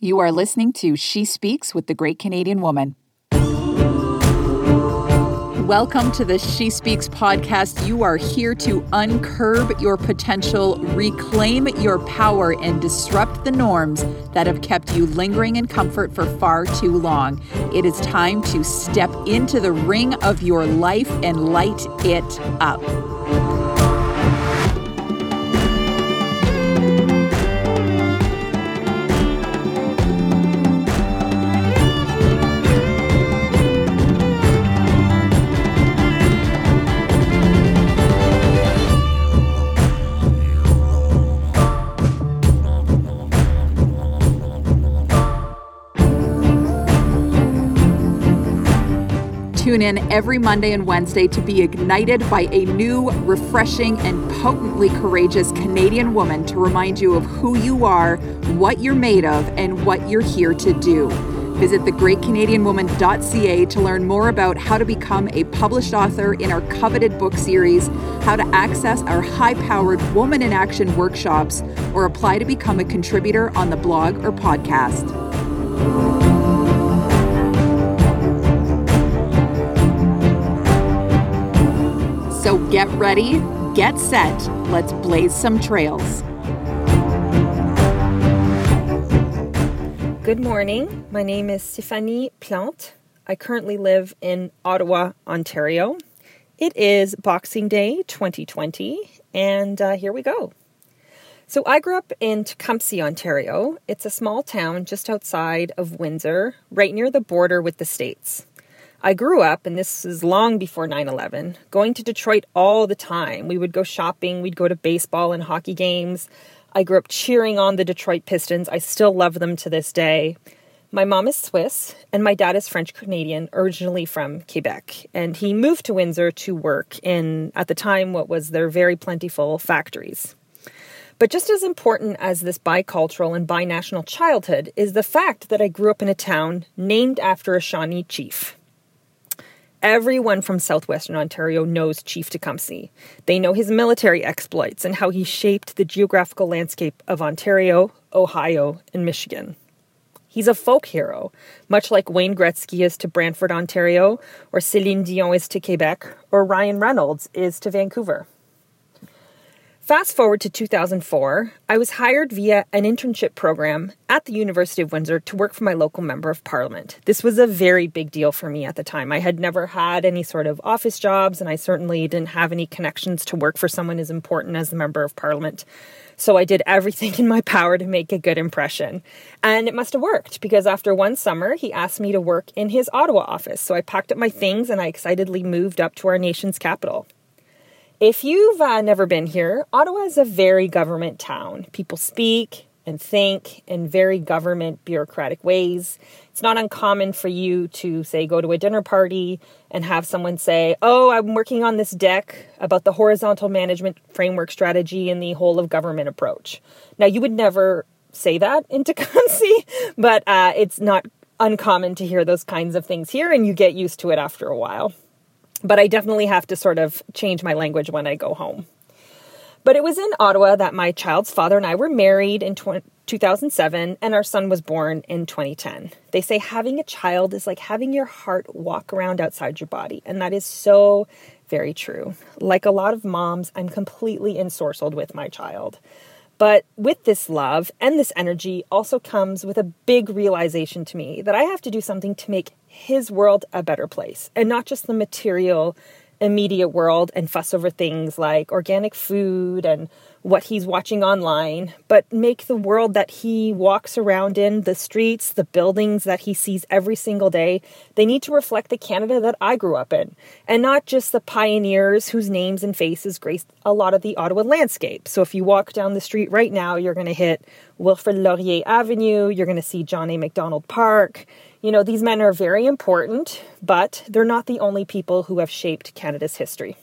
You are listening to She Speaks with the Great Canadian Woman. Welcome to the She Speaks podcast. You are here to uncurb your potential, reclaim your power, and disrupt the norms that have kept you lingering in comfort for far too long. It is time to step into the ring of your life and light it up. Tune in every Monday and Wednesday to be ignited by a new, refreshing, and potently courageous Canadian woman to remind you of who you are, what you're made of, and what you're here to do. Visit thegreatcanadianwoman.ca to learn more about how to become a published author in our coveted book series, how to access our high powered Woman in Action workshops, or apply to become a contributor on the blog or podcast. So get ready, get set, let's blaze some trails. Good morning. My name is Stephanie Plante. I currently live in Ottawa, Ontario. It is Boxing Day 2020, and uh, here we go. So, I grew up in Tecumseh, Ontario. It's a small town just outside of Windsor, right near the border with the States. I grew up, and this is long before 9 11, going to Detroit all the time. We would go shopping, we'd go to baseball and hockey games. I grew up cheering on the Detroit Pistons. I still love them to this day. My mom is Swiss, and my dad is French Canadian, originally from Quebec. And he moved to Windsor to work in, at the time, what was their very plentiful factories. But just as important as this bicultural and binational childhood is the fact that I grew up in a town named after a Shawnee chief. Everyone from southwestern Ontario knows Chief Tecumseh. They know his military exploits and how he shaped the geographical landscape of Ontario, Ohio, and Michigan. He's a folk hero, much like Wayne Gretzky is to Brantford, Ontario, or Celine Dion is to Quebec, or Ryan Reynolds is to Vancouver. Fast forward to 2004, I was hired via an internship program at the University of Windsor to work for my local member of parliament. This was a very big deal for me at the time. I had never had any sort of office jobs, and I certainly didn't have any connections to work for someone as important as the member of parliament. So I did everything in my power to make a good impression. And it must have worked because after one summer, he asked me to work in his Ottawa office. So I packed up my things and I excitedly moved up to our nation's capital. If you've uh, never been here, Ottawa is a very government town. People speak and think in very government bureaucratic ways. It's not uncommon for you to, say, go to a dinner party and have someone say, Oh, I'm working on this deck about the horizontal management framework strategy and the whole of government approach. Now, you would never say that in Tecumseh, but uh, it's not uncommon to hear those kinds of things here, and you get used to it after a while but I definitely have to sort of change my language when I go home. But it was in Ottawa that my child's father and I were married in 2007 and our son was born in 2010. They say having a child is like having your heart walk around outside your body, and that is so very true. Like a lot of moms, I'm completely ensorcelled with my child. But with this love and this energy also comes with a big realization to me that I have to do something to make his world a better place and not just the material immediate world and fuss over things like organic food and what he's watching online, but make the world that he walks around in, the streets, the buildings that he sees every single day, they need to reflect the Canada that I grew up in, and not just the pioneers whose names and faces grace a lot of the Ottawa landscape. So if you walk down the street right now, you're going to hit Wilfrid Laurier Avenue, you're going to see John A. Park, you know, these men are very important, but they're not the only people who have shaped Canada's history.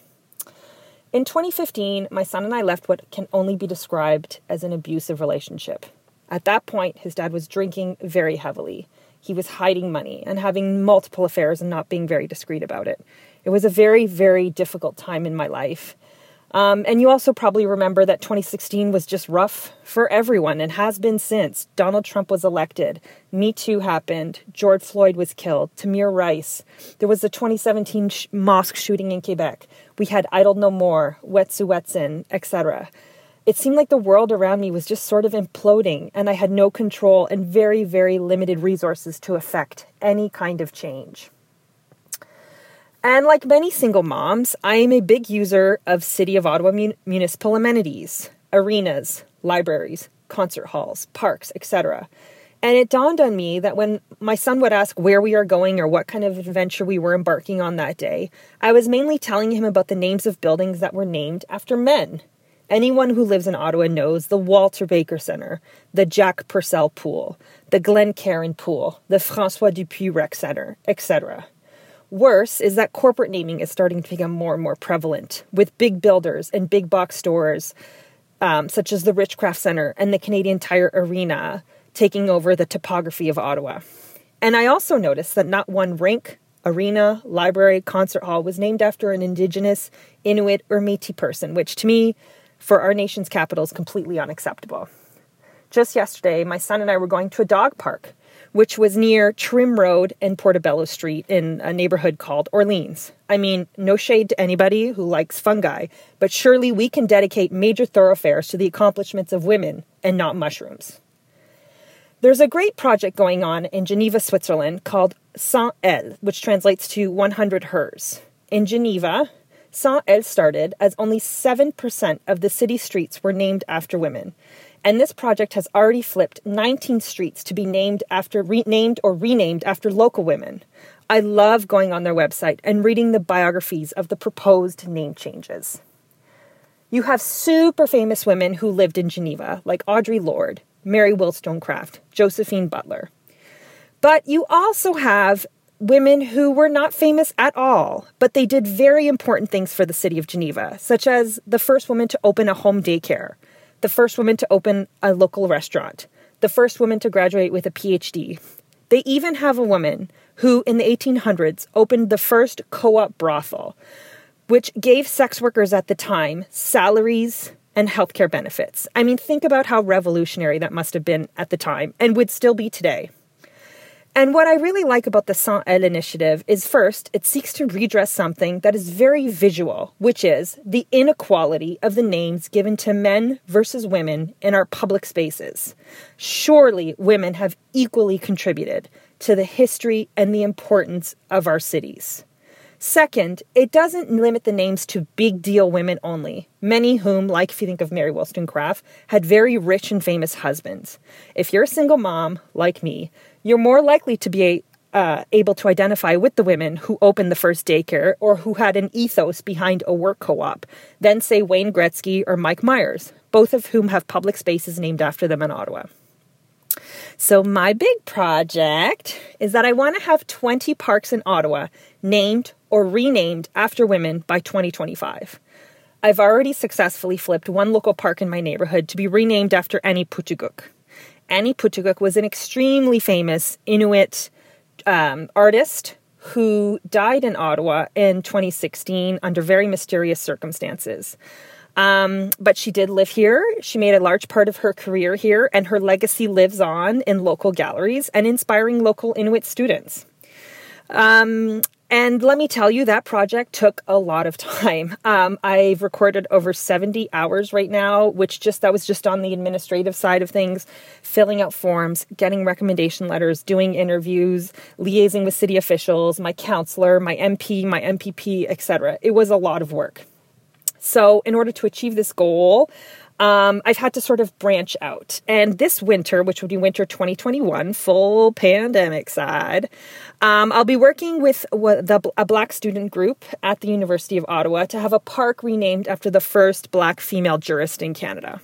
In 2015, my son and I left what can only be described as an abusive relationship. At that point, his dad was drinking very heavily. He was hiding money and having multiple affairs and not being very discreet about it. It was a very, very difficult time in my life. Um, and you also probably remember that 2016 was just rough for everyone and has been since. Donald Trump was elected. Me Too happened. George Floyd was killed. Tamir Rice. There was the 2017 sh- mosque shooting in Quebec. We had Idle No More, Wet'suwet'en, etc. It seemed like the world around me was just sort of imploding, and I had no control and very, very limited resources to affect any kind of change. And like many single moms, I am a big user of City of Ottawa mun- municipal amenities, arenas, libraries, concert halls, parks, etc. And it dawned on me that when my son would ask where we are going or what kind of adventure we were embarking on that day, I was mainly telling him about the names of buildings that were named after men. Anyone who lives in Ottawa knows the Walter Baker Center, the Jack Purcell Pool, the Glencairn Pool, the Francois Dupuis Rec Center, etc. Worse is that corporate naming is starting to become more and more prevalent with big builders and big box stores, um, such as the Richcraft Center and the Canadian Tire Arena, taking over the topography of Ottawa. And I also noticed that not one rink, arena, library, concert hall was named after an Indigenous, Inuit, or Metis person, which to me, for our nation's capital, is completely unacceptable. Just yesterday, my son and I were going to a dog park which was near Trim Road and Portobello Street in a neighborhood called Orleans. I mean, no shade to anybody who likes fungi, but surely we can dedicate major thoroughfares to the accomplishments of women and not mushrooms. There's a great project going on in Geneva, Switzerland called Cent Elle, which translates to 100 Hers. In Geneva, Cent Elle started as only 7% of the city streets were named after women, and this project has already flipped 19 streets to be named after renamed or renamed after local women. I love going on their website and reading the biographies of the proposed name changes. You have super famous women who lived in Geneva, like Audre Lorde, Mary Wollstonecraft, Josephine Butler. But you also have women who were not famous at all, but they did very important things for the city of Geneva, such as the first woman to open a home daycare, the first woman to open a local restaurant, the first woman to graduate with a PhD. They even have a woman who, in the 1800s, opened the first co op brothel, which gave sex workers at the time salaries and healthcare benefits. I mean, think about how revolutionary that must have been at the time and would still be today. And what I really like about the Cent Elle initiative is first, it seeks to redress something that is very visual, which is the inequality of the names given to men versus women in our public spaces. Surely women have equally contributed to the history and the importance of our cities. Second, it doesn't limit the names to big deal women only, many whom, like if you think of Mary Wollstonecraft, had very rich and famous husbands. If you're a single mom, like me, you're more likely to be uh, able to identify with the women who opened the first daycare or who had an ethos behind a work co op than, say, Wayne Gretzky or Mike Myers, both of whom have public spaces named after them in Ottawa. So, my big project is that I want to have 20 parks in Ottawa named or renamed after women by 2025. I've already successfully flipped one local park in my neighborhood to be renamed after Annie Pootoogook. Annie Pootoogook was an extremely famous Inuit um, artist who died in Ottawa in 2016 under very mysterious circumstances. Um, but she did live here. She made a large part of her career here, and her legacy lives on in local galleries and inspiring local Inuit students. Um, and let me tell you, that project took a lot of time. Um, I've recorded over 70 hours right now, which just that was just on the administrative side of things, filling out forms, getting recommendation letters, doing interviews, liaising with city officials, my councilor, my MP, my MPP, etc. It was a lot of work. So, in order to achieve this goal, um, I've had to sort of branch out. And this winter, which would be winter 2021, full pandemic side, um, I'll be working with the, a black student group at the University of Ottawa to have a park renamed after the first black female jurist in Canada.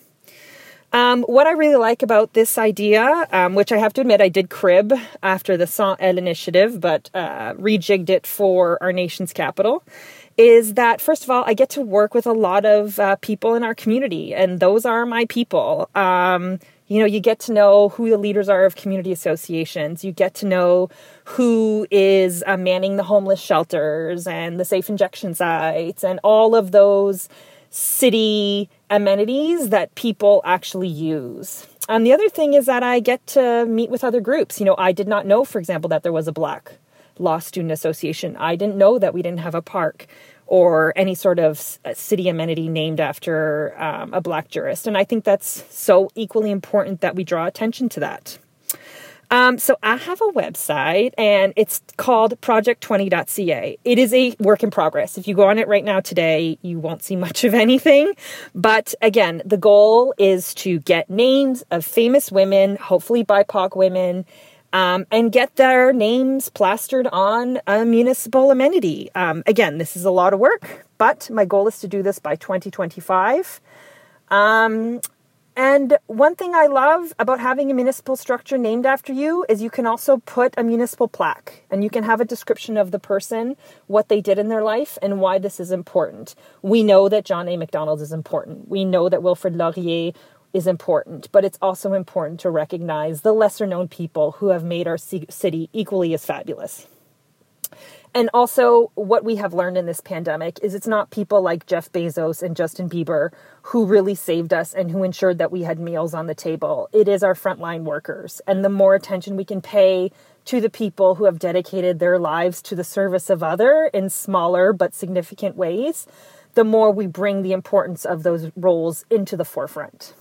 Um, what I really like about this idea, um, which I have to admit I did crib after the Cent Elle initiative, but uh, rejigged it for our nation's capital, is that first of all, I get to work with a lot of uh, people in our community, and those are my people. Um, you know, you get to know who the leaders are of community associations. You get to know who is uh, manning the homeless shelters and the safe injection sites and all of those city amenities that people actually use. And the other thing is that I get to meet with other groups. You know, I did not know, for example, that there was a Black Law Student Association. I didn't know that we didn't have a park or any sort of city amenity named after um, a Black jurist. And I think that's so equally important that we draw attention to that. Um, so I have a website and it's called project20.ca. It is a work in progress. If you go on it right now today, you won't see much of anything. But again, the goal is to get names of famous women, hopefully BIPOC women, um, and get their names plastered on a municipal amenity. Um, again, this is a lot of work, but my goal is to do this by 2025. Um, and one thing I love about having a municipal structure named after you is you can also put a municipal plaque and you can have a description of the person, what they did in their life, and why this is important. We know that John A. Macdonald is important. We know that Wilfrid Laurier is important, but it's also important to recognize the lesser known people who have made our city equally as fabulous. And also, what we have learned in this pandemic is it's not people like Jeff Bezos and Justin Bieber who really saved us and who ensured that we had meals on the table. It is our frontline workers. And the more attention we can pay to the people who have dedicated their lives to the service of other in smaller but significant ways, the more we bring the importance of those roles into the forefront.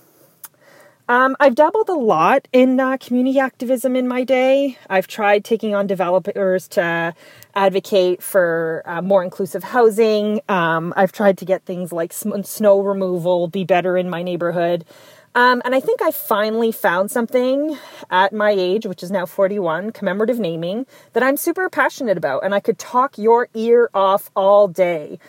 Um, I've dabbled a lot in uh, community activism in my day. I've tried taking on developers to advocate for uh, more inclusive housing. Um, I've tried to get things like snow removal be better in my neighborhood. Um, and I think I finally found something at my age, which is now 41, commemorative naming, that I'm super passionate about. And I could talk your ear off all day.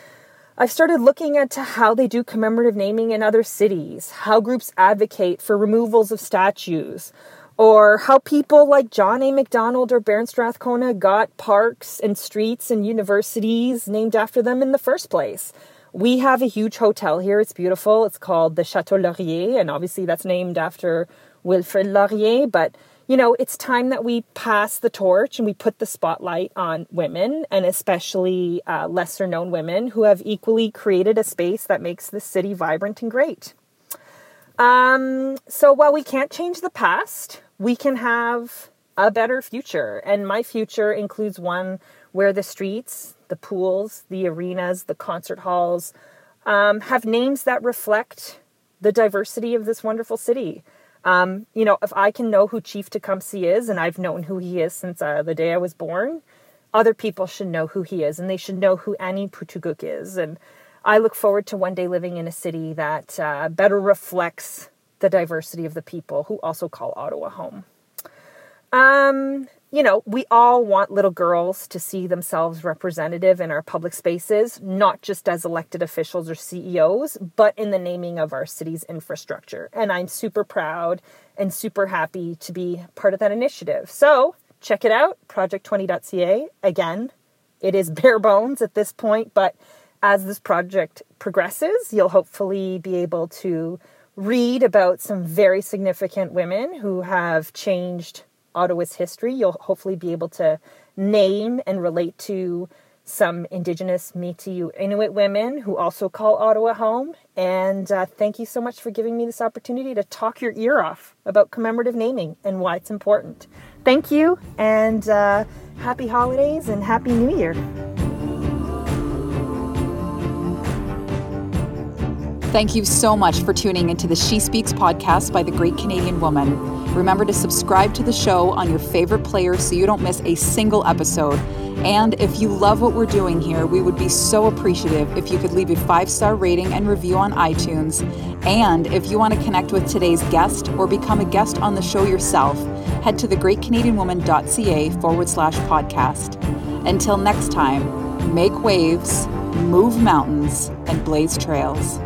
I've started looking into how they do commemorative naming in other cities, how groups advocate for removals of statues, or how people like John A. Macdonald or Baron Strathcona got parks and streets and universities named after them in the first place. We have a huge hotel here. It's beautiful. It's called the Chateau Laurier, and obviously that's named after Wilfrid Laurier, but you know, it's time that we pass the torch and we put the spotlight on women and especially uh, lesser known women who have equally created a space that makes the city vibrant and great. Um, so while we can't change the past, we can have a better future. And my future includes one where the streets, the pools, the arenas, the concert halls um, have names that reflect the diversity of this wonderful city. Um, you know, if I can know who Chief Tecumseh is, and I've known who he is since uh, the day I was born, other people should know who he is, and they should know who Annie Pootoogook is. And I look forward to one day living in a city that uh, better reflects the diversity of the people who also call Ottawa home. Um, you know, we all want little girls to see themselves representative in our public spaces, not just as elected officials or CEOs, but in the naming of our city's infrastructure. And I'm super proud and super happy to be part of that initiative. So check it out, project20.ca. Again, it is bare bones at this point, but as this project progresses, you'll hopefully be able to read about some very significant women who have changed Ottawa's history. You'll hopefully be able to name and relate to some Indigenous Métis Inuit women who also call Ottawa home. And uh, thank you so much for giving me this opportunity to talk your ear off about commemorative naming and why it's important. Thank you, and uh, happy holidays and happy new year. Thank you so much for tuning into the She Speaks podcast by the Great Canadian Woman. Remember to subscribe to the show on your favorite player so you don't miss a single episode. And if you love what we're doing here, we would be so appreciative if you could leave a five star rating and review on iTunes. And if you want to connect with today's guest or become a guest on the show yourself, head to thegreatcanadianwoman.ca forward slash podcast. Until next time, make waves, move mountains, and blaze trails.